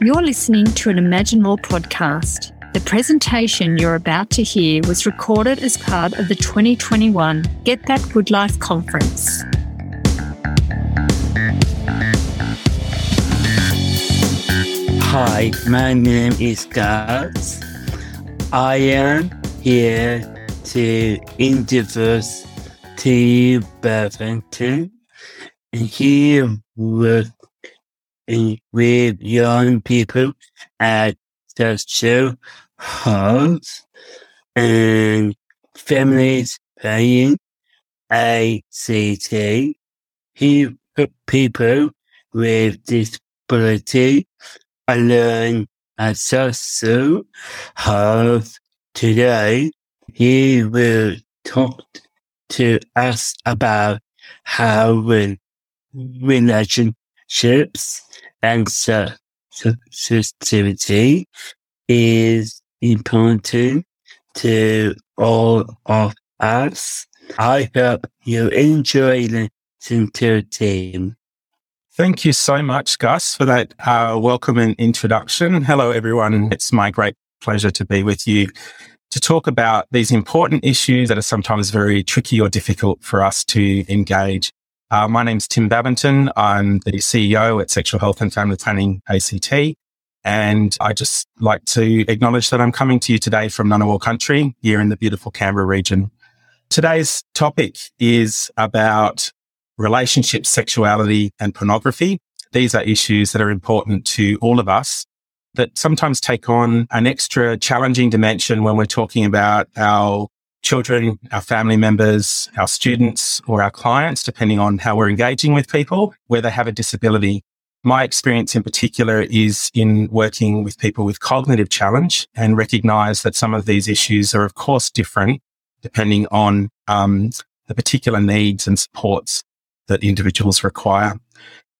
You're listening to an Imagine More podcast. The presentation you're about to hear was recorded as part of the 2021 Get That Good Life conference. Hi, my name is Gus. I am here to introduce Tim Bavinton and here with with young people at Sexual Health and Family Planning ACT. He people with disability I learn at social health today. He will talk to us about how relationships sensitivity is important to all of us. I hope you enjoy listening to Tim. Thank you so much, Gus, for that uh, welcome and introduction. Hello, everyone. It's my great pleasure to be with you to talk about these important issues that are sometimes very tricky or difficult for us to engage. Uh, my name's Tim Bavinton. I'm the CEO at Sexual Health and Family Planning ACT. And I just like to acknowledge that I'm coming to you today from Ngunnawal country here in the beautiful Canberra region. Today's topic is about relationships, sexuality and pornography. These are issues that are important to all of us that sometimes take on an extra challenging dimension when we're talking about our children, our family members, our students or our clients, depending on how we're engaging with people where they have a disability. My experience in particular is in working with people with cognitive challenge and recognize that some of these issues are of course different depending on um, the particular needs and supports that individuals require.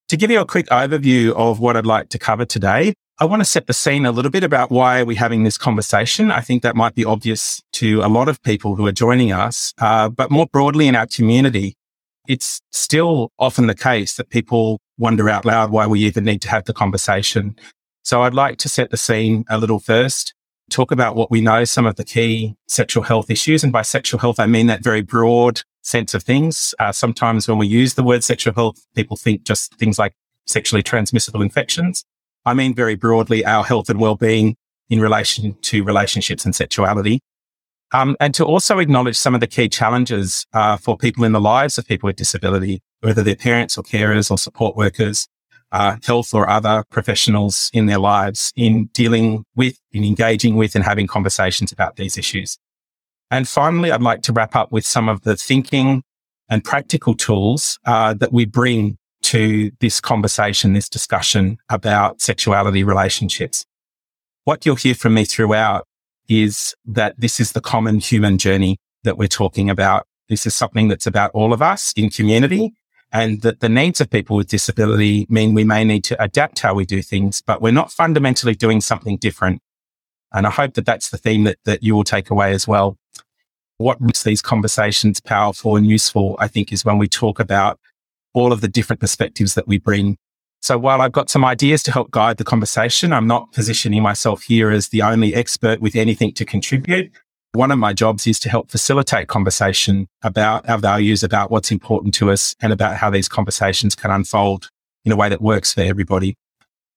To give you a quick overview of what I'd like to cover today, I want to set the scene a little bit about why are we're having this conversation. I think that might be obvious to a lot of people who are joining us, uh, but more broadly in our community, it's still often the case that people wonder out loud why we even need to have the conversation. So I'd like to set the scene a little first, talk about what we know, some of the key sexual health issues. And by sexual health, I mean that very broad sense of things. Uh, sometimes when we use the word sexual health, people think just things like sexually transmissible infections. I mean very broadly our health and well-being in relation to relationships and sexuality. Um, and to also acknowledge some of the key challenges uh, for people in the lives of people with disability, whether they're parents or carers or support workers, uh, health or other professionals in their lives in dealing with, in engaging with and having conversations about these issues. And finally, I'd like to wrap up with some of the thinking and practical tools uh, that we bring to this conversation, this discussion about sexuality relationships. What you'll hear from me throughout is that this is the common human journey that we're talking about. This is something that's about all of us in community and that the needs of people with disability mean we may need to adapt how we do things, but we're not fundamentally doing something different. And I hope that that's the theme that, that you will take away as well. What makes these conversations powerful and useful, I think, is when we talk about all of the different perspectives that we bring. So while I've got some ideas to help guide the conversation, I'm not positioning myself here as the only expert with anything to contribute. One of my jobs is to help facilitate conversation about our values, about what's important to us and about how these conversations can unfold in a way that works for everybody.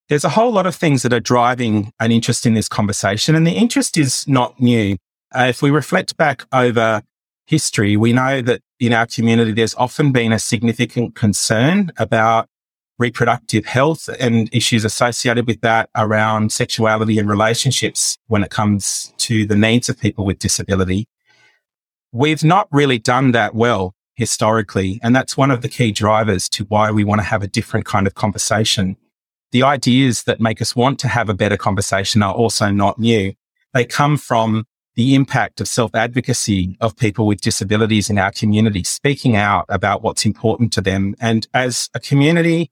There's a whole lot of things that are driving an interest in this conversation and the interest is not new. Uh, if we reflect back over history, we know that in our community, there's often been a significant concern about reproductive health and issues associated with that around sexuality and relationships when it comes to the needs of people with disability. We've not really done that well historically. And that's one of the key drivers to why we want to have a different kind of conversation. The ideas that make us want to have a better conversation are also not new. They come from the impact of self advocacy of people with disabilities in our community, speaking out about what's important to them. And as a community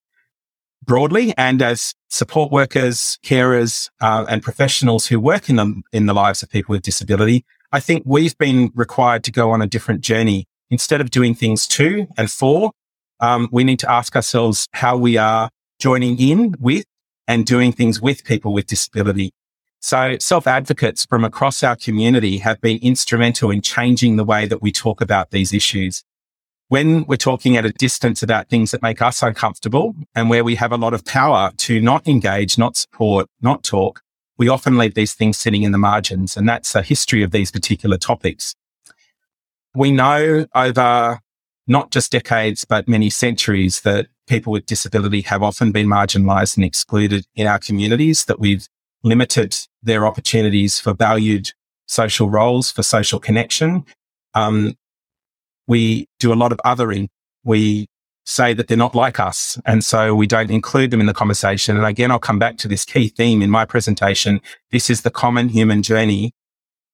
broadly and as support workers, carers, uh, and professionals who work in the, in the lives of people with disability, I think we've been required to go on a different journey. Instead of doing things to and for, um, we need to ask ourselves how we are joining in with and doing things with people with disability. So self advocates from across our community have been instrumental in changing the way that we talk about these issues. When we're talking at a distance about things that make us uncomfortable and where we have a lot of power to not engage, not support, not talk, we often leave these things sitting in the margins. And that's a history of these particular topics. We know over not just decades, but many centuries that people with disability have often been marginalized and excluded in our communities, that we've limited their opportunities for valued social roles, for social connection. Um, we do a lot of othering. We say that they're not like us. And so we don't include them in the conversation. And again, I'll come back to this key theme in my presentation. This is the common human journey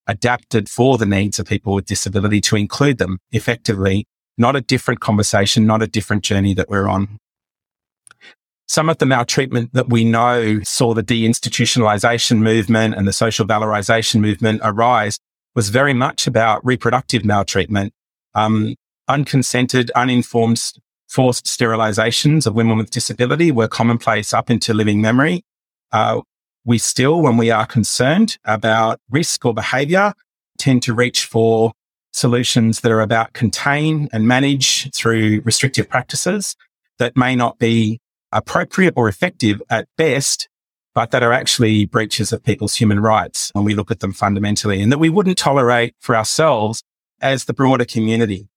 adapted for the needs of people with disability to include them effectively, not a different conversation, not a different journey that we're on. Some of the maltreatment that we know saw the deinstitutionalization movement and the social valorization movement arise was very much about reproductive maltreatment, um, unconsented, uninformed forced sterilizations of women with disability were commonplace up into living memory. Uh, we still, when we are concerned about risk or behavior, tend to reach for solutions that are about contain and manage through restrictive practices that may not be appropriate or effective at best, but that are actually breaches of people's human rights when we look at them fundamentally and that we wouldn't tolerate for ourselves as the broader community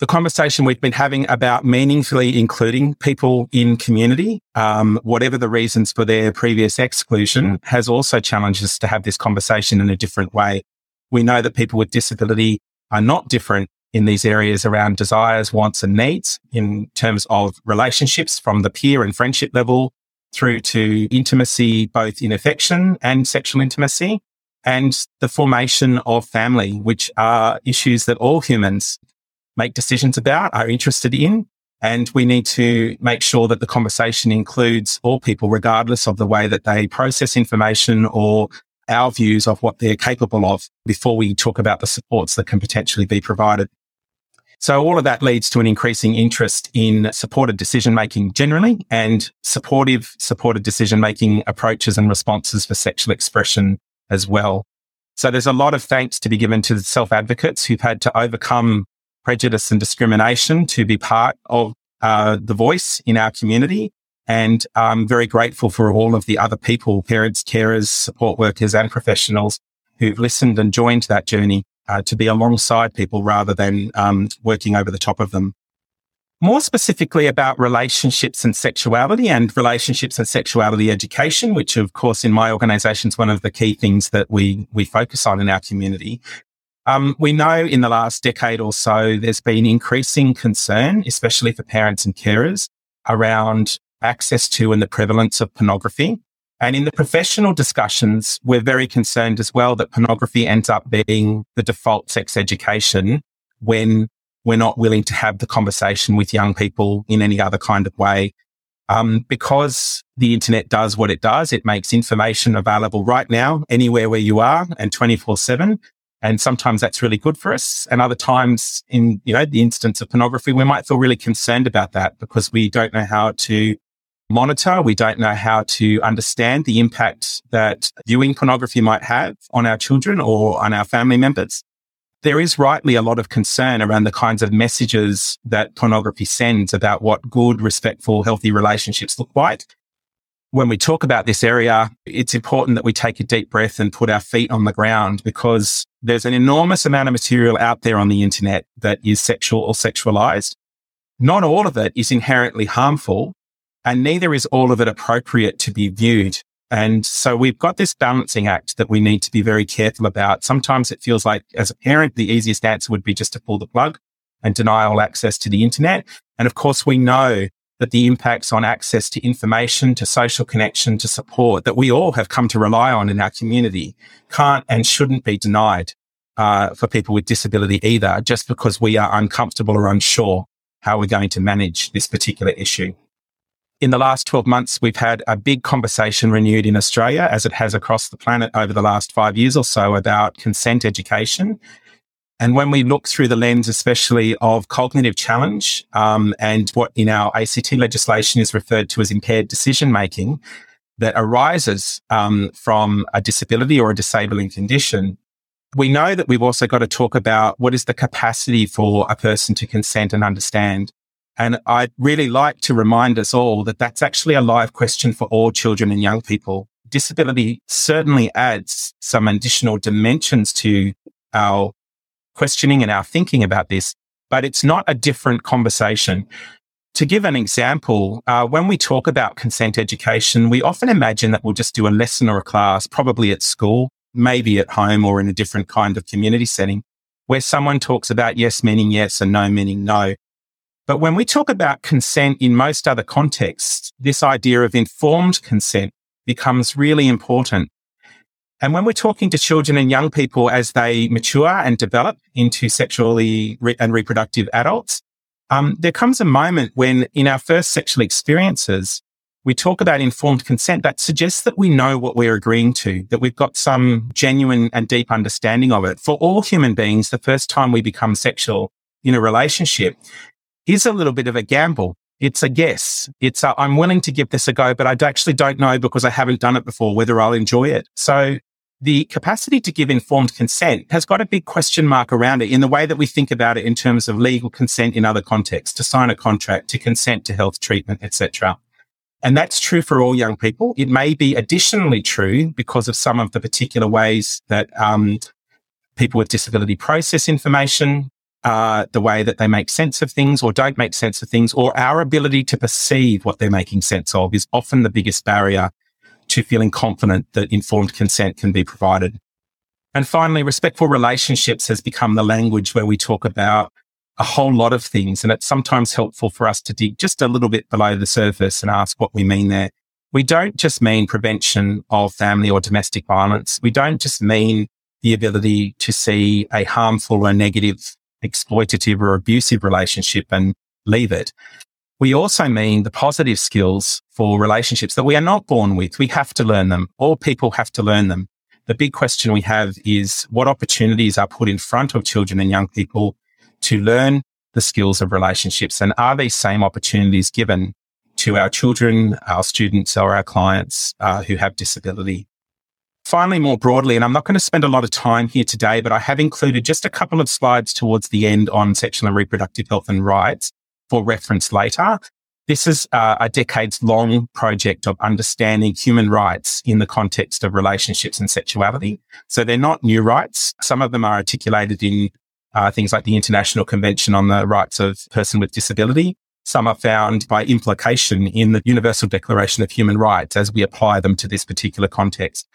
the conversation we've been having about meaningfully including people in community, um, whatever the reasons for their previous exclusion, has also challenged us to have this conversation in a different way. We know that people with disability are not different in these areas around desires, wants and needs in terms of relationships from the peer and friendship level through to intimacy, both in affection and sexual intimacy and the formation of family, which are issues that all humans make decisions about, are interested in. And we need to make sure that the conversation includes all people, regardless of the way that they process information or our views of what they're capable of before we talk about the supports that can potentially be provided. So all of that leads to an increasing interest in supported decision making generally and supportive, supported decision making approaches and responses for sexual expression as well. So there's a lot of thanks to be given to the self advocates who've had to overcome prejudice and discrimination to be part of uh, the voice in our community. And I'm very grateful for all of the other people, parents, carers, support workers and professionals who've listened and joined that journey uh, to be alongside people rather than um, working over the top of them. More specifically about relationships and sexuality and relationships and sexuality education, which of course in my organization is one of the key things that we, we focus on in our community. Um, we know in the last decade or so, there's been increasing concern, especially for parents and carers around access to and the prevalence of pornography. And in the professional discussions, we're very concerned as well that pornography ends up being the default sex education when we're not willing to have the conversation with young people in any other kind of way. Um, because the internet does what it does, it makes information available right now, anywhere where you are and 24 seven. And sometimes that's really good for us. And other times in, you know, the instance of pornography, we might feel really concerned about that because we don't know how to monitor. We don't know how to understand the impact that viewing pornography might have on our children or on our family members. There is rightly a lot of concern around the kinds of messages that pornography sends about what good, respectful, healthy relationships look like when we talk about this area, it's important that we take a deep breath and put our feet on the ground because there's an enormous amount of material out there on the internet that is sexual or sexualized. Not all of it is inherently harmful and neither is all of it appropriate to be viewed. And so we've got this balancing act that we need to be very careful about. Sometimes it feels like as a parent, the easiest answer would be just to pull the plug and deny all access to the internet. And of course, we know that the impacts on access to information, to social connection, to support that we all have come to rely on in our community can't and shouldn't be denied uh, for people with disability either, just because we are uncomfortable or unsure how we're going to manage this particular issue. In the last 12 months, we've had a big conversation renewed in Australia, as it has across the planet over the last five years or so, about consent education And when we look through the lens, especially of cognitive challenge um, and what in our ACT legislation is referred to as impaired decision making that arises um, from a disability or a disabling condition, we know that we've also got to talk about what is the capacity for a person to consent and understand. And I'd really like to remind us all that that's actually a live question for all children and young people. Disability certainly adds some additional dimensions to our questioning and our thinking about this, but it's not a different conversation. To give an example, uh, when we talk about consent education, we often imagine that we'll just do a lesson or a class, probably at school, maybe at home or in a different kind of community setting, where someone talks about yes meaning yes and no meaning no. But when we talk about consent in most other contexts, this idea of informed consent becomes really important. And when we're talking to children and young people as they mature and develop into sexually re- and reproductive adults, um, there comes a moment when in our first sexual experiences, we talk about informed consent that suggests that we know what we're agreeing to, that we've got some genuine and deep understanding of it. For all human beings, the first time we become sexual in a relationship is a little bit of a gamble. It's a guess. It's i I'm willing to give this a go, but I actually don't know because I haven't done it before whether I'll enjoy it. So the capacity to give informed consent has got a big question mark around it in the way that we think about it in terms of legal consent in other contexts, to sign a contract, to consent to health treatment, etc. And that's true for all young people. It may be additionally true because of some of the particular ways that um, people with disability process information, uh, the way that they make sense of things or don't make sense of things, or our ability to perceive what they're making sense of is often the biggest barrier to feeling confident that informed consent can be provided. And finally, respectful relationships has become the language where we talk about a whole lot of things. And it's sometimes helpful for us to dig just a little bit below the surface and ask what we mean there. We don't just mean prevention of family or domestic violence. We don't just mean the ability to see a harmful or negative, exploitative or abusive relationship and leave it. We also mean the positive skills for relationships that we are not born with. We have to learn them. All people have to learn them. The big question we have is what opportunities are put in front of children and young people to learn the skills of relationships? And are these same opportunities given to our children, our students, or our clients uh, who have disability? Finally, more broadly, and I'm not going to spend a lot of time here today, but I have included just a couple of slides towards the end on sexual and reproductive health and rights for reference later. This is uh, a decades long project of understanding human rights in the context of relationships and sexuality. So they're not new rights. Some of them are articulated in uh, things like the International Convention on the Rights of Person with Disability. Some are found by implication in the Universal Declaration of Human Rights as we apply them to this particular context.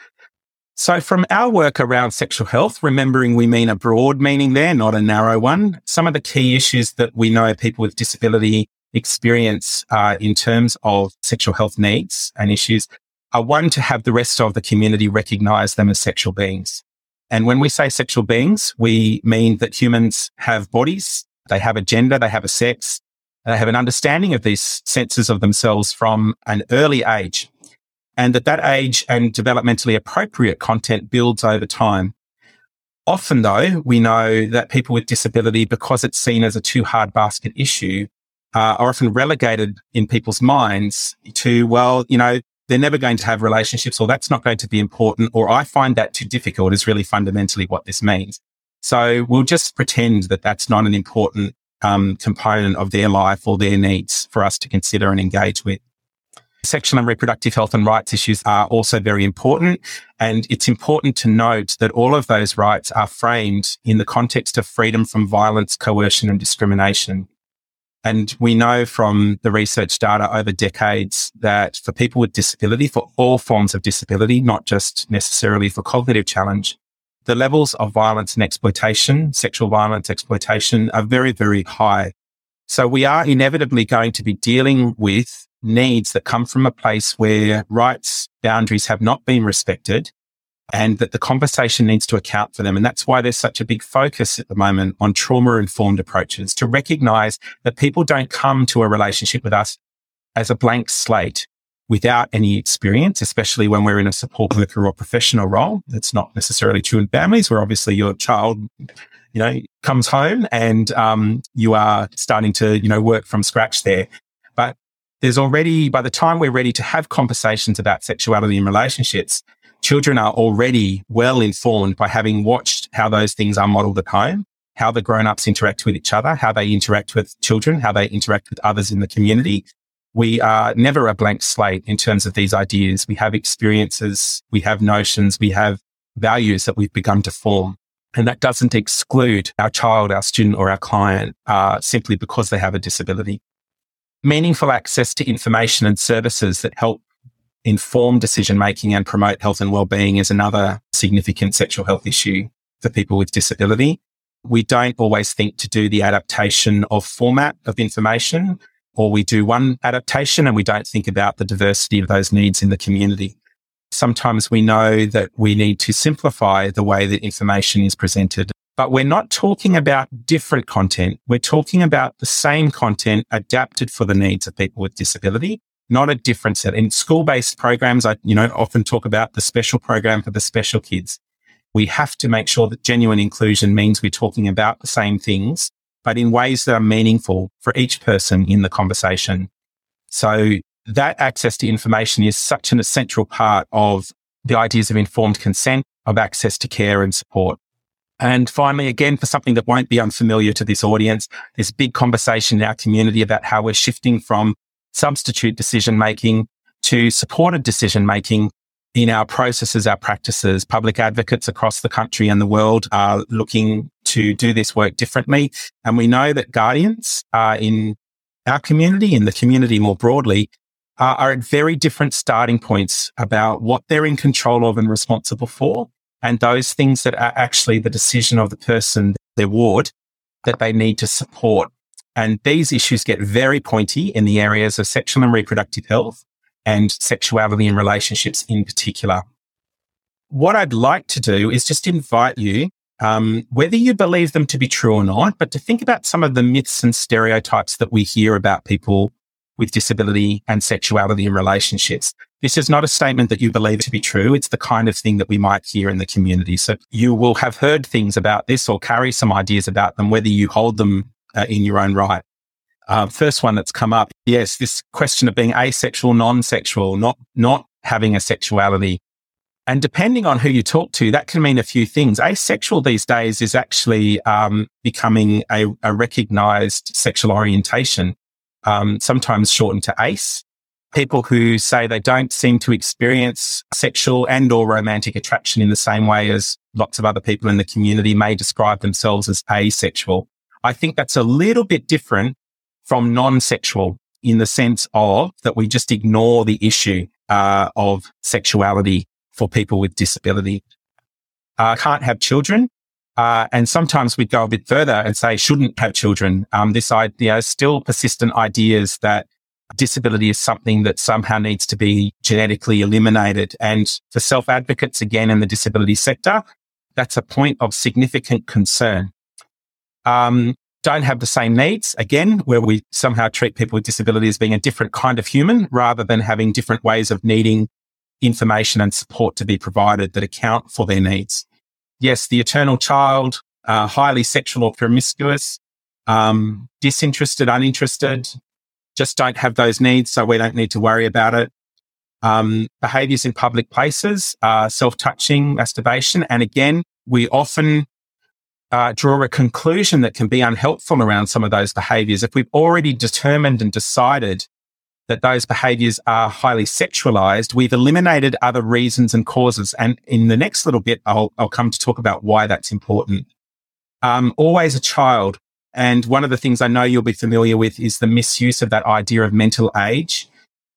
So from our work around sexual health, remembering we mean a broad meaning there, not a narrow one, some of the key issues that we know people with disability experience uh, in terms of sexual health needs and issues are one to have the rest of the community recognize them as sexual beings. And when we say sexual beings, we mean that humans have bodies, they have a gender, they have a sex, they have an understanding of these senses of themselves from an early age and that that age and developmentally appropriate content builds over time. Often though, we know that people with disability, because it's seen as a too hard basket issue, uh, are often relegated in people's minds to, well, you know, they're never going to have relationships or that's not going to be important or I find that too difficult is really fundamentally what this means. So we'll just pretend that that's not an important um, component of their life or their needs for us to consider and engage with. Sexual and reproductive health and rights issues are also very important. And it's important to note that all of those rights are framed in the context of freedom from violence, coercion and discrimination. And we know from the research data over decades that for people with disability, for all forms of disability, not just necessarily for cognitive challenge, the levels of violence and exploitation, sexual violence, exploitation are very, very high. So we are inevitably going to be dealing with needs that come from a place where rights boundaries have not been respected and that the conversation needs to account for them. And that's why there's such a big focus at the moment on trauma informed approaches to recognize that people don't come to a relationship with us as a blank slate without any experience, especially when we're in a support worker or professional role. That's not necessarily true in families where obviously your child you know, comes home and um, you are starting to, you know, work from scratch there. There's already, by the time we're ready to have conversations about sexuality and relationships, children are already well informed by having watched how those things are modeled at home, how the grown-ups interact with each other, how they interact with children, how they interact with others in the community. We are never a blank slate in terms of these ideas. We have experiences, we have notions, we have values that we've begun to form. And that doesn't exclude our child, our student, or our client uh, simply because they have a disability. Meaningful access to information and services that help inform decision making and promote health and well-being is another significant sexual health issue for people with disability. We don't always think to do the adaptation of format of information, or we do one adaptation and we don't think about the diversity of those needs in the community. Sometimes we know that we need to simplify the way that information is presented, but we're not talking about different content. We're talking about the same content adapted for the needs of people with disability, not a different set. In school-based programs, I, you know, often talk about the special program for the special kids. We have to make sure that genuine inclusion means we're talking about the same things, but in ways that are meaningful for each person in the conversation. So that access to information is such an essential part of the ideas of informed consent, of access to care and support. And finally, again, for something that won't be unfamiliar to this audience, a big conversation in our community about how we're shifting from substitute decision making to supported decision making in our processes, our practices. Public advocates across the country and the world are looking to do this work differently. And we know that guardians uh, in our community, in the community more broadly, are at very different starting points about what they're in control of and responsible for. And those things that are actually the decision of the person, their ward, that they need to support. And these issues get very pointy in the areas of sexual and reproductive health and sexuality and relationships in particular. What I'd like to do is just invite you, um, whether you believe them to be true or not, but to think about some of the myths and stereotypes that we hear about people with disability and sexuality and relationships. This is not a statement that you believe to be true. It's the kind of thing that we might hear in the community. So you will have heard things about this or carry some ideas about them, whether you hold them uh, in your own right. Uh, first one that's come up. Yes, this question of being asexual, non-sexual, not, not having a sexuality. And depending on who you talk to, that can mean a few things. Asexual these days is actually um, becoming a, a recognized sexual orientation um, sometimes shortened to ACE. People who say they don't seem to experience sexual and or romantic attraction in the same way as lots of other people in the community may describe themselves as asexual. I think that's a little bit different from non-sexual in the sense of that we just ignore the issue uh, of sexuality for people with disability. Uh, can't have children. Uh, and sometimes we'd go a bit further and say shouldn't have children. Um, this idea, still persistent ideas that disability is something that somehow needs to be genetically eliminated. And for self advocates, again, in the disability sector, that's a point of significant concern. Um, don't have the same needs, again, where we somehow treat people with disability as being a different kind of human rather than having different ways of needing information and support to be provided that account for their needs yes, the eternal child, uh, highly sexual or promiscuous, um, disinterested, uninterested, just don't have those needs. So we don't need to worry about it. Um, behaviors in public places, uh, self-touching, masturbation. And again, we often uh, draw a conclusion that can be unhelpful around some of those behaviors. If we've already determined and decided that those behaviors are highly sexualized, we've eliminated other reasons and causes. And in the next little bit, I'll, I'll come to talk about why that's important. Um, always a child. And one of the things I know you'll be familiar with is the misuse of that idea of mental age,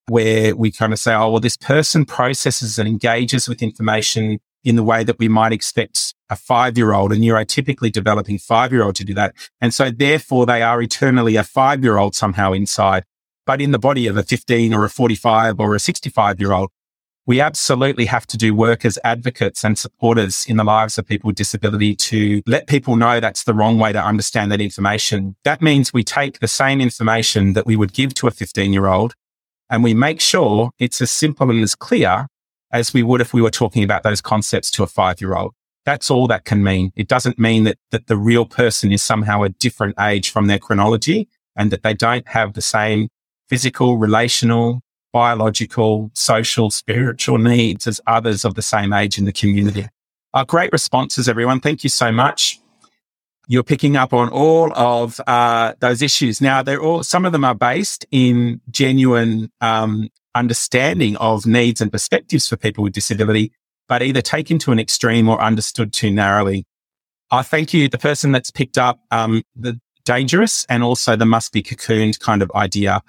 where we kind of say, oh, well, this person processes and engages with information in the way that we might expect a five year old, a neurotypically developing five year old to do that. And so therefore they are eternally a five year old somehow inside but in the body of a 15 or a 45 or a 65 year old. We absolutely have to do work as advocates and supporters in the lives of people with disability to let people know that's the wrong way to understand that information. That means we take the same information that we would give to a 15 year old and we make sure it's as simple and as clear as we would if we were talking about those concepts to a five year old. That's all that can mean. It doesn't mean that, that the real person is somehow a different age from their chronology and that they don't have the same physical, relational, biological, social, spiritual needs as others of the same age in the community. Uh, great responses, everyone. Thank you so much. You're picking up on all of uh, those issues. Now, they're all some of them are based in genuine um, understanding of needs and perspectives for people with disability, but either taken to an extreme or understood too narrowly. I thank you, the person that's picked up um, the dangerous and also the must be cocooned kind of idea.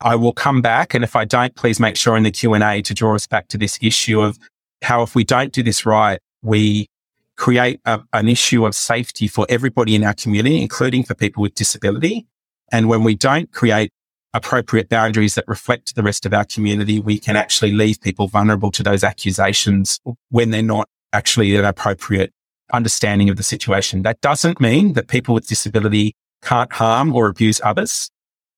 I will come back. And if I don't, please make sure in the Q and A to draw us back to this issue of how if we don't do this right, we create a, an issue of safety for everybody in our community, including for people with disability. And when we don't create appropriate boundaries that reflect the rest of our community, we can actually leave people vulnerable to those accusations when they're not actually an appropriate understanding of the situation. That doesn't mean that people with disability can't harm or abuse others.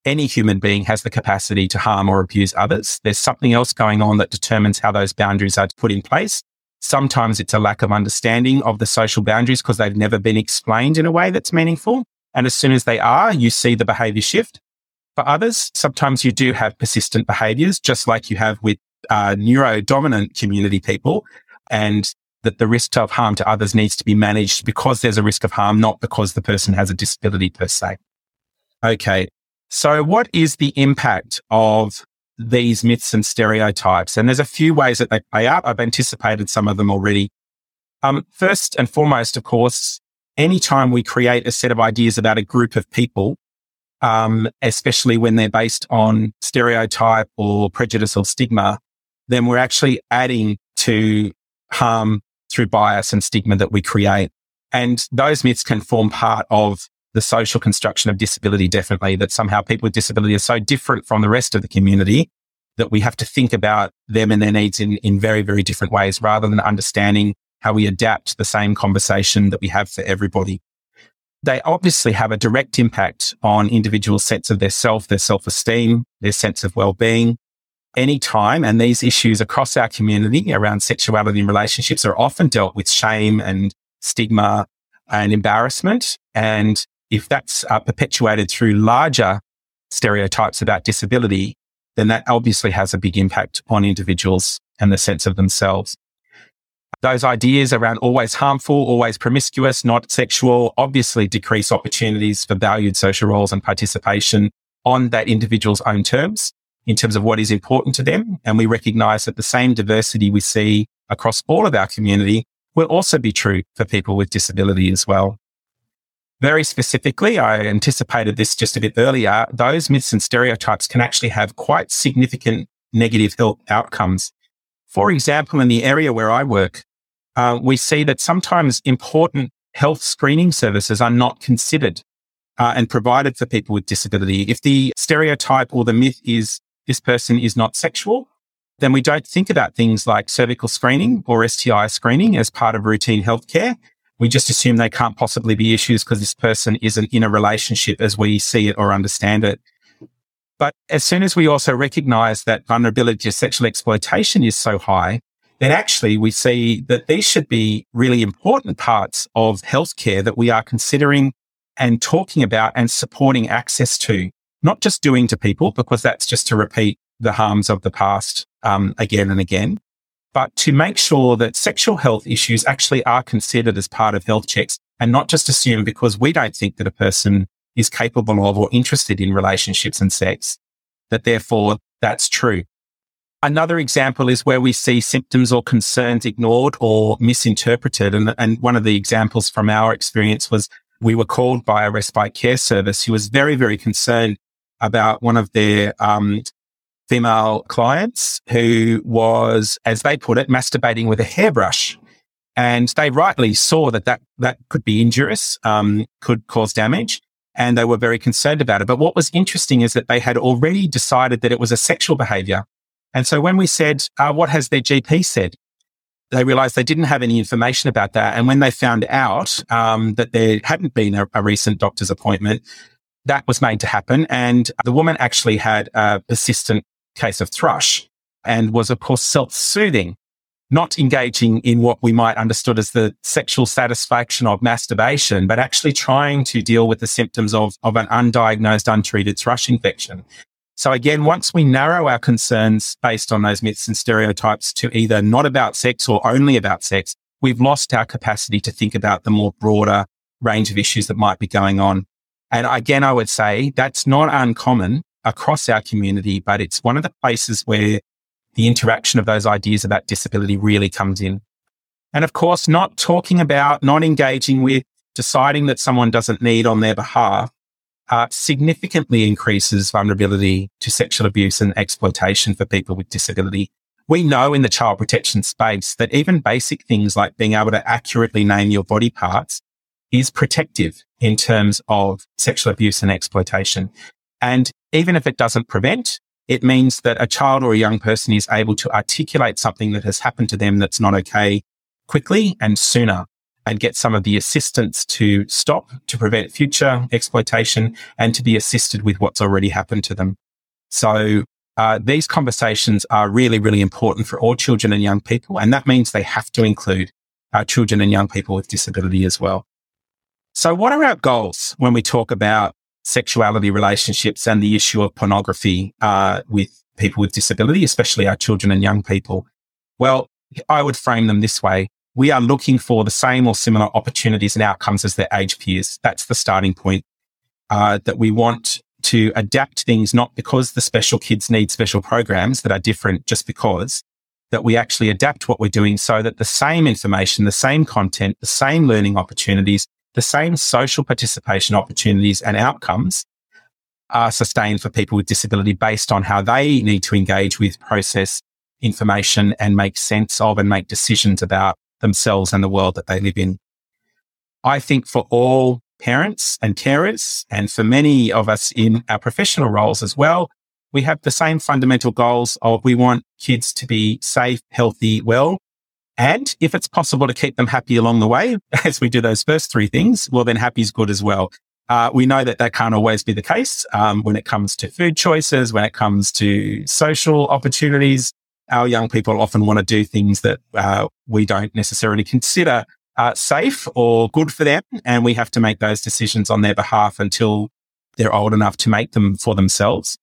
Any human being has the capacity to harm or abuse others. There's something else going on that determines how those boundaries are put in place. Sometimes it's a lack of understanding of the social boundaries because they've never been explained in a way that's meaningful. And as soon as they are, you see the behavior shift. For others, sometimes you do have persistent behaviors, just like you have with uh, neuro-dominant community people. And that the risk of harm to others needs to be managed because there's a risk of harm, not because the person has a disability per se. Okay. So what is the impact of these myths and stereotypes? And there's a few ways that they play out. I've anticipated some of them already. Um, first and foremost, of course, anytime we create a set of ideas about a group of people, um, especially when they're based on stereotype or prejudice or stigma, then we're actually adding to harm through bias and stigma that we create. And those myths can form part of the social construction of disability, definitely, that somehow people with disability are so different from the rest of the community that we have to think about them and their needs in, in very, very different ways rather than understanding how we adapt the same conversation that we have for everybody. They obviously have a direct impact on individuals' sense of their self, their self-esteem, their sense of well-being, anytime. And these issues across our community around sexuality and relationships are often dealt with shame and stigma and embarrassment. And if that's uh, perpetuated through larger stereotypes about disability, then that obviously has a big impact on individuals and the sense of themselves. Those ideas around always harmful, always promiscuous, not sexual, obviously decrease opportunities for valued social roles and participation on that individual's own terms in terms of what is important to them. And we recognize that the same diversity we see across all of our community will also be true for people with disability as well. Very specifically, I anticipated this just a bit earlier. Those myths and stereotypes can actually have quite significant negative health outcomes. For example, in the area where I work, uh, we see that sometimes important health screening services are not considered uh, and provided for people with disability. If the stereotype or the myth is this person is not sexual, then we don't think about things like cervical screening or STI screening as part of routine healthcare. We just assume they can't possibly be issues because this person isn't in a relationship as we see it or understand it. But as soon as we also recognize that vulnerability to sexual exploitation is so high, then actually we see that these should be really important parts of healthcare that we are considering and talking about and supporting access to not just doing to people, because that's just to repeat the harms of the past um, again and again, but to make sure that sexual health issues actually are considered as part of health checks and not just assumed because we don't think that a person is capable of or interested in relationships and sex, that therefore that's true. Another example is where we see symptoms or concerns ignored or misinterpreted. And, and one of the examples from our experience was we were called by a respite care service who was very, very concerned about one of their um, female clients who was, as they put it, masturbating with a hairbrush. And they rightly saw that that, that could be injurious, um, could cause damage. And they were very concerned about it. But what was interesting is that they had already decided that it was a sexual behavior. And so when we said, uh, what has their GP said? They realized they didn't have any information about that. And when they found out um, that there hadn't been a, a recent doctor's appointment, that was made to happen. And the woman actually had a persistent case of thrush and was, of course, self soothing. not engaging in what we might understood as the sexual satisfaction of masturbation, but actually trying to deal with the symptoms of, of an undiagnosed, untreated thrush infection. So again, once we narrow our concerns based on those myths and stereotypes to either not about sex or only about sex, we've lost our capacity to think about the more broader range of issues that might be going on. And again, I would say that's not uncommon across our community, but it's one of the places where the interaction of those ideas about disability really comes in. And of course, not talking about, not engaging with, deciding that someone doesn't need on their behalf uh, significantly increases vulnerability to sexual abuse and exploitation for people with disability. We know in the child protection space that even basic things like being able to accurately name your body parts is protective in terms of sexual abuse and exploitation. And even if it doesn't prevent, it means that a child or a young person is able to articulate something that has happened to them that's not okay quickly and sooner and get some of the assistance to stop, to prevent future exploitation and to be assisted with what's already happened to them. So uh, these conversations are really, really important for all children and young people. And that means they have to include our children and young people with disability as well. So what are our goals when we talk about sexuality relationships and the issue of pornography uh, with people with disability, especially our children and young people? Well, I would frame them this way we are looking for the same or similar opportunities and outcomes as their age peers. That's the starting point. Uh, that we want to adapt things, not because the special kids need special programs that are different just because, that we actually adapt what we're doing so that the same information, the same content, the same learning opportunities, the same social participation opportunities and outcomes are sustained for people with disability based on how they need to engage with process information and make sense of and make decisions about themselves and the world that they live in. I think for all parents and carers, and for many of us in our professional roles as well, we have the same fundamental goals of we want kids to be safe, healthy, well, and if it's possible to keep them happy along the way, as we do those first three things, well, then happy is good as well. Uh, we know that that can't always be the case um, when it comes to food choices, when it comes to social opportunities, our young people often want to do things that uh, we don't necessarily consider uh, safe or good for them. And we have to make those decisions on their behalf until they're old enough to make them for themselves.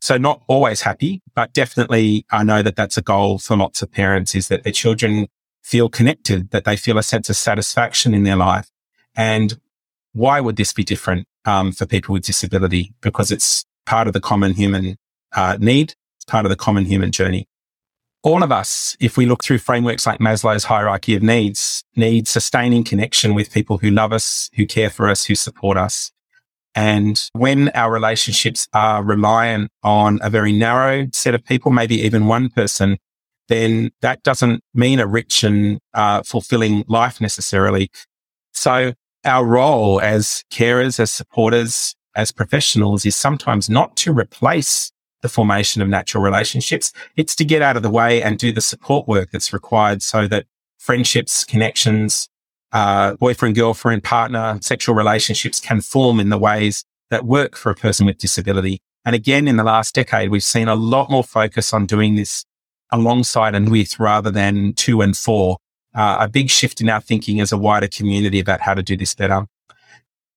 So not always happy, but definitely I know that that's a goal for lots of parents is that their children feel connected, that they feel a sense of satisfaction in their life. And why would this be different um, for people with disability? Because it's part of the common human uh, need. It's part of the common human journey all of us, if we look through frameworks like Maslow's hierarchy of needs, need sustaining connection with people who love us, who care for us, who support us. And when our relationships are reliant on a very narrow set of people, maybe even one person, then that doesn't mean a rich and uh, fulfilling life necessarily. So our role as carers, as supporters, as professionals is sometimes not to replace the formation of natural relationships. It's to get out of the way and do the support work that's required so that friendships, connections, uh, boyfriend, girlfriend, partner, sexual relationships can form in the ways that work for a person with disability. And again, in the last decade, we've seen a lot more focus on doing this alongside and with rather than to and for. Uh, a big shift in our thinking as a wider community about how to do this better.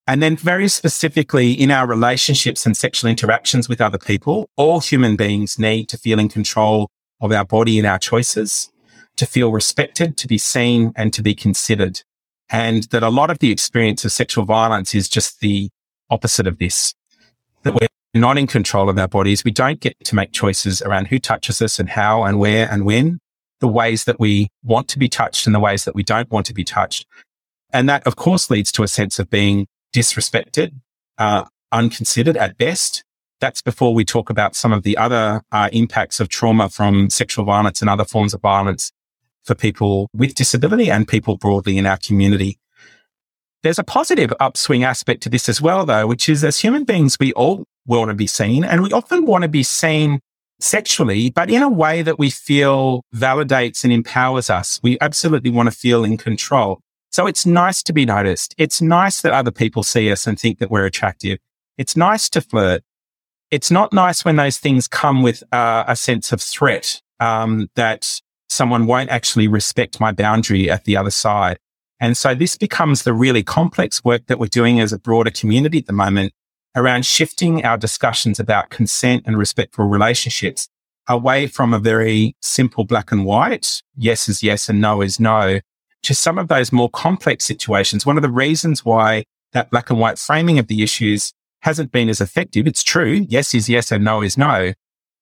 And then very specifically in our relationships and sexual interactions with other people, all human beings need to feel in control of our body and our choices, to feel respected, to be seen and to be considered. And that a lot of the experience of sexual violence is just the opposite of this, that we're not in control of our bodies. We don't get to make choices around who touches us and how and where and when, the ways that we want to be touched and the ways that we don't want to be touched. And that, of course, leads to a sense of being disrespected, uh, unconsidered at best. That's before we talk about some of the other uh, impacts of trauma from sexual violence and other forms of violence for people with disability and people broadly in our community. There's a positive upswing aspect to this as well, though, which is as human beings, we all want to be seen and we often want to be seen sexually, but in a way that we feel validates and empowers us. We absolutely want to feel in control. So it's nice to be noticed. It's nice that other people see us and think that we're attractive. It's nice to flirt. It's not nice when those things come with uh, a sense of threat um, that someone won't actually respect my boundary at the other side. And so this becomes the really complex work that we're doing as a broader community at the moment around shifting our discussions about consent and respectful relationships away from a very simple black and white, yes is yes and no is no, to some of those more complex situations. One of the reasons why that black and white framing of the issues hasn't been as effective. It's true. Yes is yes and no is no.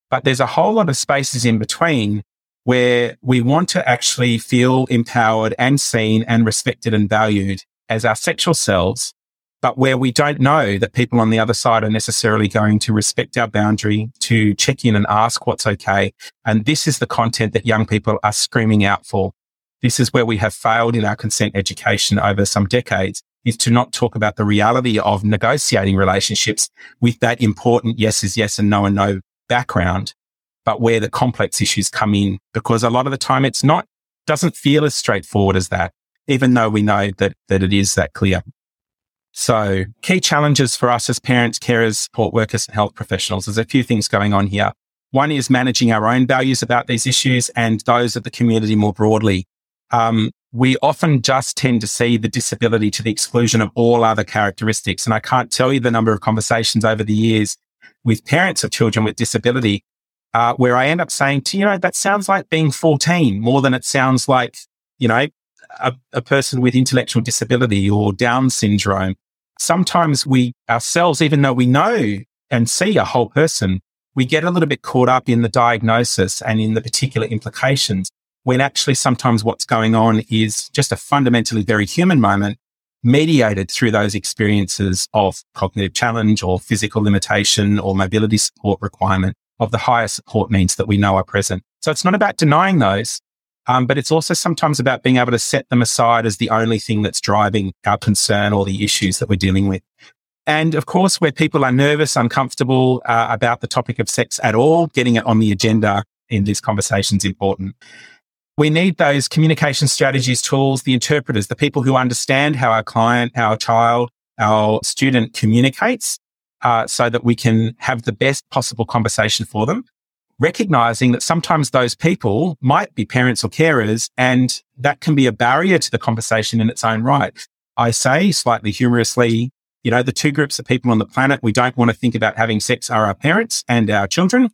But there's a whole lot of spaces in between where we want to actually feel empowered and seen and respected and valued as our sexual selves but where we don't know that people on the other side are necessarily going to respect our boundary, to check in and ask what's okay. And this is the content that young people are screaming out for. This is where we have failed in our consent education over some decades is to not talk about the reality of negotiating relationships with that important yes is yes and no and no background, but where the complex issues come in because a lot of the time it's not, doesn't feel as straightforward as that, even though we know that, that it is that clear. So key challenges for us as parents, carers, support workers and health professionals. There's a few things going on here. One is managing our own values about these issues and those of the community more broadly. Um, we often just tend to see the disability to the exclusion of all other characteristics. And I can't tell you the number of conversations over the years with parents of children with disability uh, where I end up saying to, you know, that sounds like being 14 more than it sounds like, you know, a, a person with intellectual disability or Down syndrome. Sometimes we ourselves, even though we know and see a whole person, we get a little bit caught up in the diagnosis and in the particular implications when actually sometimes what's going on is just a fundamentally very human moment mediated through those experiences of cognitive challenge or physical limitation or mobility support requirement of the higher support needs that we know are present. So it's not about denying those. Um, but it's also sometimes about being able to set them aside as the only thing that's driving our concern or the issues that we're dealing with. And of course, where people are nervous, uncomfortable uh, about the topic of sex at all, getting it on the agenda in these conversations important. We need those communication strategies, tools, the interpreters, the people who understand how our client, our child, our student communicates uh, so that we can have the best possible conversation for them recognizing that sometimes those people might be parents or carers and that can be a barrier to the conversation in its own right. I say slightly humorously, you know, the two groups of people on the planet we don't want to think about having sex are our parents and our children,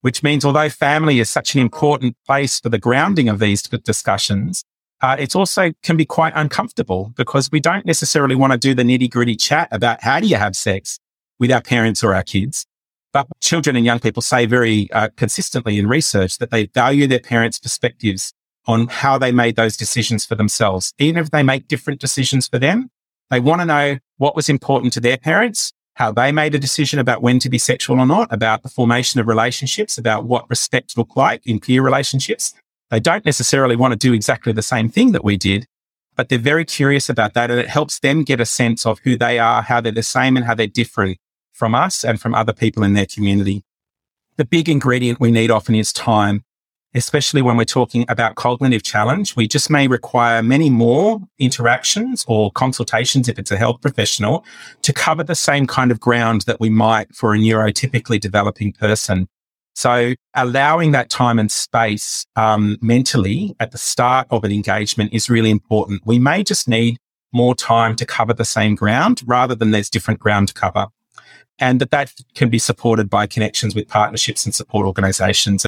which means although family is such an important place for the grounding of these discussions, uh, it's also can be quite uncomfortable because we don't necessarily want to do the nitty gritty chat about how do you have sex with our parents or our kids. But children and young people say very uh, consistently in research that they value their parents' perspectives on how they made those decisions for themselves. Even if they make different decisions for them, they want to know what was important to their parents, how they made a decision about when to be sexual or not, about the formation of relationships, about what respect looked like in peer relationships. They don't necessarily want to do exactly the same thing that we did, but they're very curious about that. And it helps them get a sense of who they are, how they're the same and how they're different from us and from other people in their community. The big ingredient we need often is time, especially when we're talking about cognitive challenge. We just may require many more interactions or consultations if it's a health professional to cover the same kind of ground that we might for a neurotypically developing person. So allowing that time and space um, mentally at the start of an engagement is really important. We may just need more time to cover the same ground rather than there's different ground to cover and that that can be supported by connections with partnerships and support organizations.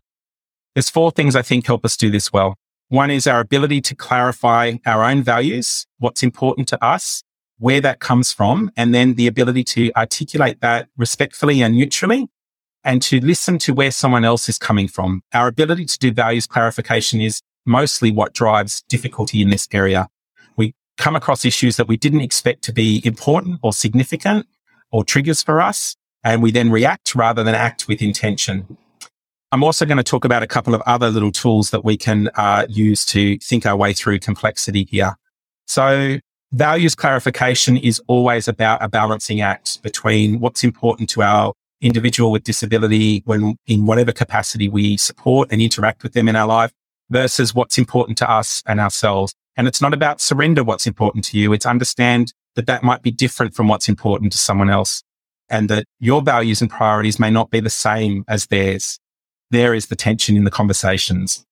There's four things I think help us do this well. One is our ability to clarify our own values, what's important to us, where that comes from, and then the ability to articulate that respectfully and neutrally and to listen to where someone else is coming from. Our ability to do values clarification is mostly what drives difficulty in this area. We come across issues that we didn't expect to be important or significant or triggers for us. And we then react rather than act with intention. I'm also going to talk about a couple of other little tools that we can uh, use to think our way through complexity here. So values clarification is always about a balancing act between what's important to our individual with disability when in whatever capacity we support and interact with them in our life versus what's important to us and ourselves. And it's not about surrender what's important to you. It's understand that that might be different from what's important to someone else and that your values and priorities may not be the same as theirs. There is the tension in the conversations.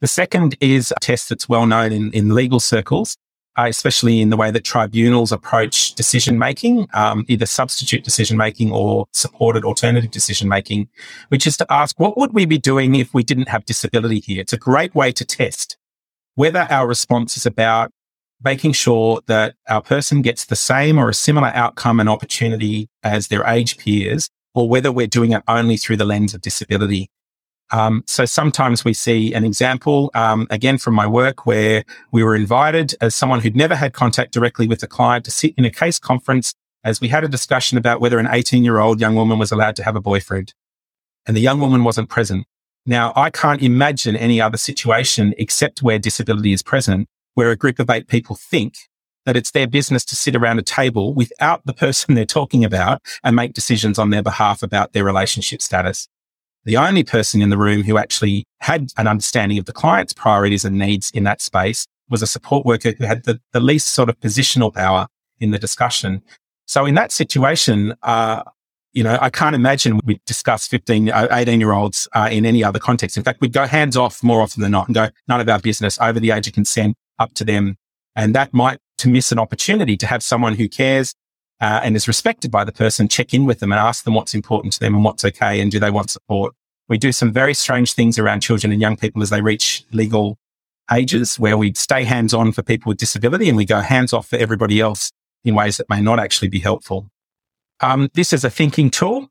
The second is a test that's well known in, in legal circles, uh, especially in the way that tribunals approach decision making, um, either substitute decision making or supported alternative decision making, which is to ask, what would we be doing if we didn't have disability here? It's a great way to test whether our response is about making sure that our person gets the same or a similar outcome and opportunity as their age peers, or whether we're doing it only through the lens of disability. Um, so sometimes we see an example, um, again from my work, where we were invited as someone who'd never had contact directly with the client to sit in a case conference as we had a discussion about whether an 18 year old young woman was allowed to have a boyfriend. And the young woman wasn't present. Now, I can't imagine any other situation except where disability is present, where a group of eight people think that it's their business to sit around a table without the person they're talking about and make decisions on their behalf about their relationship status the only person in the room who actually had an understanding of the client's priorities and needs in that space was a support worker who had the, the least sort of positional power in the discussion. So in that situation, uh, you know, I can't imagine we'd discuss 15, uh, 18 year olds uh, in any other context. In fact, we'd go hands off more often than not and go, none of our business over the age of consent up to them. And that might to miss an opportunity to have someone who cares uh, and is respected by the person, check in with them and ask them what's important to them and what's okay and do they want support. We do some very strange things around children and young people as they reach legal ages where we stay hands on for people with disability and we go hands off for everybody else in ways that may not actually be helpful. Um, this is a thinking tool.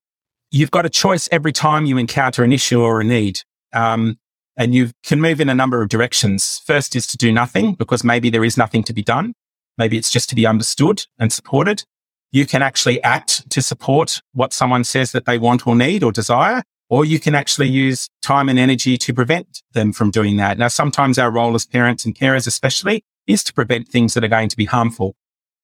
You've got a choice every time you encounter an issue or a need. Um, and you can move in a number of directions. First is to do nothing because maybe there is nothing to be done. Maybe it's just to be understood and supported you can actually act to support what someone says that they want or need or desire, or you can actually use time and energy to prevent them from doing that. Now, sometimes our role as parents and carers, especially, is to prevent things that are going to be harmful.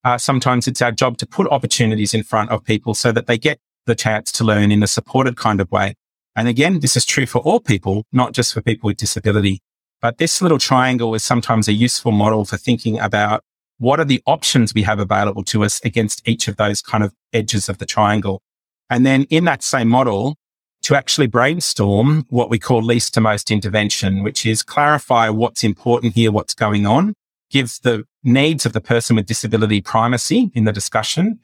Uh, sometimes it's our job to put opportunities in front of people so that they get the chance to learn in a supported kind of way. And again, this is true for all people, not just for people with disability. But this little triangle is sometimes a useful model for thinking about what are the options we have available to us against each of those kind of edges of the triangle? And then in that same model, to actually brainstorm what we call least to most intervention, which is clarify what's important here, what's going on, give the needs of the person with disability primacy in the discussion,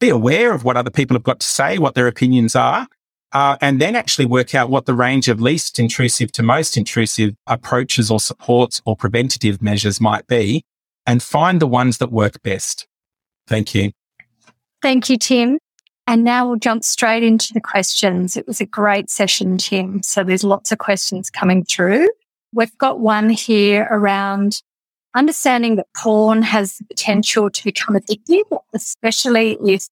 be aware of what other people have got to say, what their opinions are, uh, and then actually work out what the range of least intrusive to most intrusive approaches or supports or preventative measures might be and find the ones that work best. Thank you. Thank you, Tim. And now we'll jump straight into the questions. It was a great session, Tim. So there's lots of questions coming through. We've got one here around understanding that porn has the potential to become addictive, especially if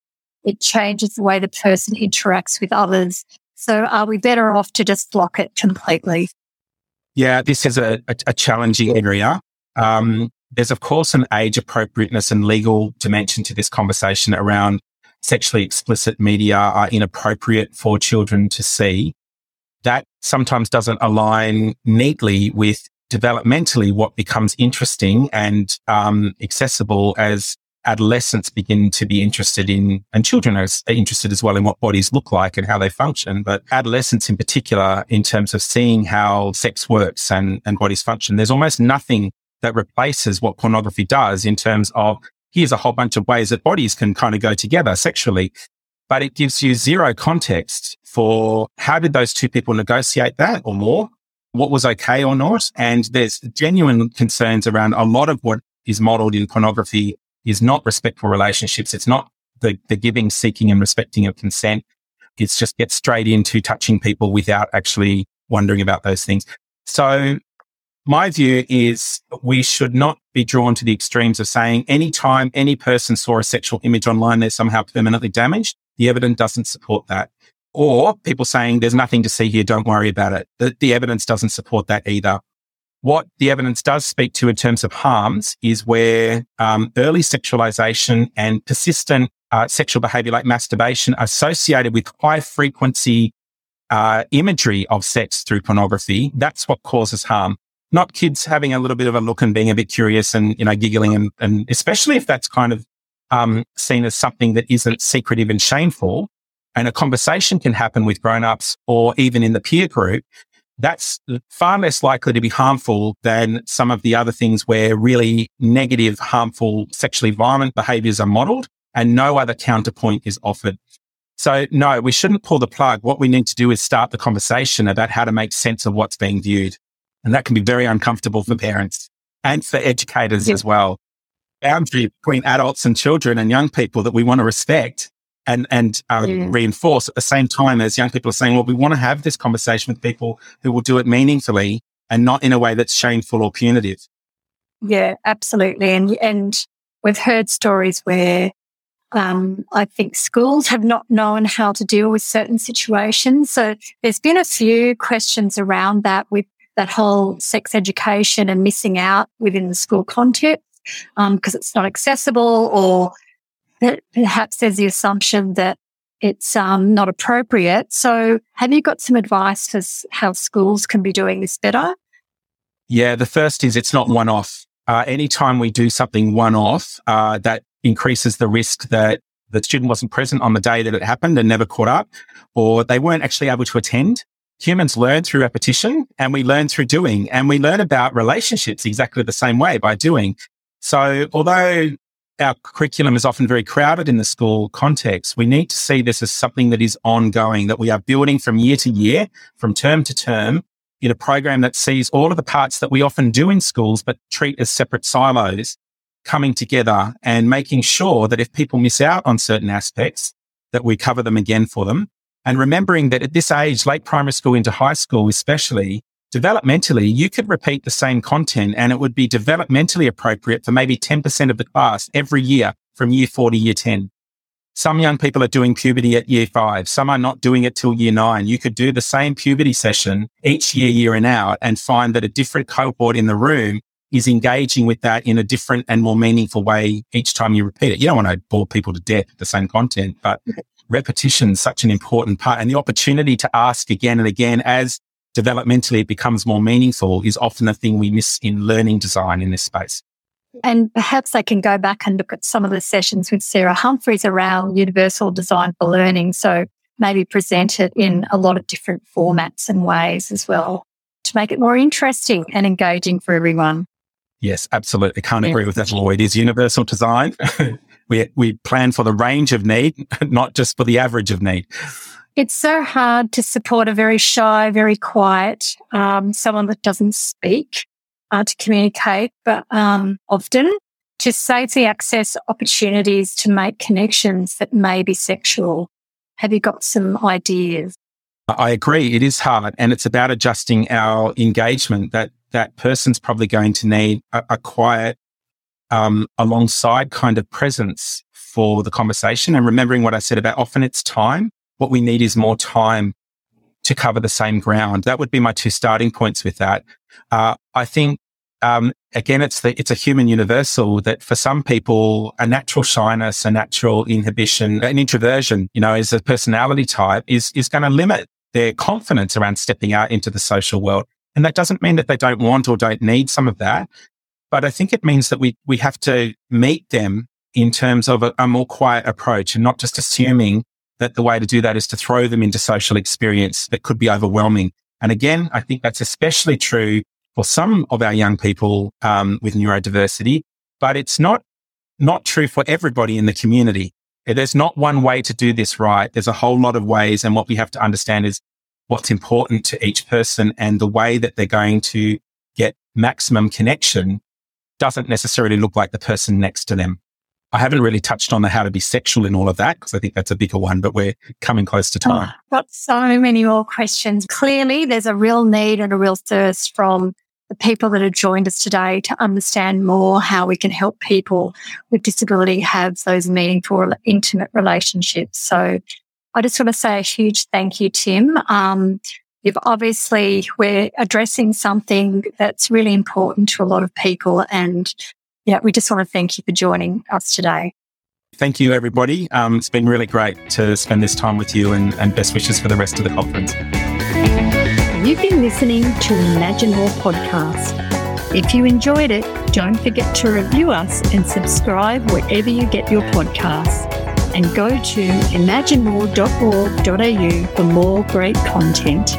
it changes the way the person interacts with others. So are we better off to just block it completely? Yeah, this is a, a, a challenging area. Um, there's, of course, an age appropriateness and legal dimension to this conversation around sexually explicit media are inappropriate for children to see. That sometimes doesn't align neatly with developmentally what becomes interesting and um, accessible as adolescents begin to be interested in, and children are interested as well in what bodies look like and how they function. But adolescents in particular, in terms of seeing how sex works and, and bodies function, there's almost nothing that replaces what pornography does in terms of here's a whole bunch of ways that bodies can kind of go together sexually. But it gives you zero context for how did those two people negotiate that or more? What was okay or not? And there's genuine concerns around a lot of what is modeled in pornography is not respectful relationships. It's not the, the giving, seeking and respecting of consent. It's just get straight into touching people without actually wondering about those things. So my view is we should not be drawn to the extremes of saying anytime any person saw a sexual image online, they're somehow permanently damaged. The evidence doesn't support that. Or people saying there's nothing to see here, don't worry about it. The, the evidence doesn't support that either. What the evidence does speak to in terms of harms is where um, early sexualization and persistent uh, sexual behavior like masturbation associated with high frequency uh, imagery of sex through pornography, that's what causes harm not kids having a little bit of a look and being a bit curious and, you know, giggling and, and especially if that's kind of, um, seen as something that isn't secretive and shameful. And a conversation can happen with grown-ups or even in the peer group. that's far less likely to be harmful than some of the other things where really negative, harmful, sexually violent behaviors are modeled and no other counterpoint is offered. So no, we shouldn't pull the plug. What we need to do is start the conversation about how to make sense of what's being viewed. And that can be very uncomfortable for parents and for educators as well. Boundary between adults and children and young people that we want to respect and and uh, yeah. reinforce at the same time as young people are saying, well, we want to have this conversation with people who will do it meaningfully and not in a way that's shameful or punitive. Yeah, absolutely. And and we've heard stories where um, I think schools have not known how to deal with certain situations. So there's been a few questions around that with that whole sex education and missing out within the school context because um, it's not accessible or perhaps there's the assumption that it's um, not appropriate. So, have you got some advice for how schools can be doing this better? Yeah, the first is it's not one off. Uh, anytime we do something one off, uh, that increases the risk that the student wasn't present on the day that it happened and never caught up, or they weren't actually able to attend. Humans learn through repetition and we learn through doing, and we learn about relationships exactly the same way by doing. So, although our curriculum is often very crowded in the school context. We need to see this as something that is ongoing, that we are building from year to year, from term to term, in a program that sees all of the parts that we often do in schools, but treat as separate silos coming together and making sure that if people miss out on certain aspects, that we cover them again for them. And remembering that at this age, late primary school into high school, especially, developmentally, you could repeat the same content and it would be developmentally appropriate for maybe 10% of the class every year from year four to year 10. Some young people are doing puberty at year five. Some are not doing it till year nine. You could do the same puberty session each year, year in out and find that a different cohort in the room is engaging with that in a different and more meaningful way each time you repeat it. You don't want to bore people to death with the same content, but repetition is such an important part and the opportunity to ask again and again as developmentally it becomes more meaningful is often a thing we miss in learning design in this space. And perhaps I can go back and look at some of the sessions with Sarah Humphreys around universal design for learning. So maybe present it in a lot of different formats and ways as well to make it more interesting and engaging for everyone. Yes, absolutely. Can't yeah. agree with that, Lloyd. It is universal design. we, we plan for the range of need, not just for the average of need. It's so hard to support a very shy, very quiet, um, someone that doesn't speak uh, to communicate, but um, often to safely access opportunities to make connections that may be sexual. Have you got some ideas? I agree. It is hard, and it's about adjusting our engagement. That that person's probably going to need a, a quiet, um, alongside kind of presence for the conversation, and remembering what I said about often it's time. What we need is more time to cover the same ground. That would be my two starting points with that. Uh, I think, um, again, it's the, it's a human universal that for some people, a natural shyness, a natural inhibition, an introversion, you know, as a personality type is, is going to limit their confidence around stepping out into the social world. And that doesn't mean that they don't want or don't need some of that. But I think it means that we, we have to meet them in terms of a, a more quiet approach and not just assuming that the way to do that is to throw them into social experience that could be overwhelming. And again, I think that's especially true for some of our young people um, with neurodiversity, but it's not not true for everybody in the community. There's not one way to do this right. There's a whole lot of ways, and what we have to understand is what's important to each person, and the way that they're going to get maximum connection doesn't necessarily look like the person next to them. I haven't really touched on the how to be sexual in all of that because I think that's a bigger one, but we're coming close to time. Oh, got so many more questions. Clearly, there's a real need and a real thirst from the people that have joined us today to understand more how we can help people with disability have those meaningful, intimate relationships. So I just want to say a huge thank you, Tim. Um, you've obviously, we're addressing something that's really important to a lot of people and yeah, we just want to thank you for joining us today. Thank you, everybody. Um, it's been really great to spend this time with you and, and best wishes for the rest of the conference. You've been listening to Imagine More podcast. If you enjoyed it, don't forget to review us and subscribe wherever you get your podcasts. And go to imaginemore.org.au for more great content.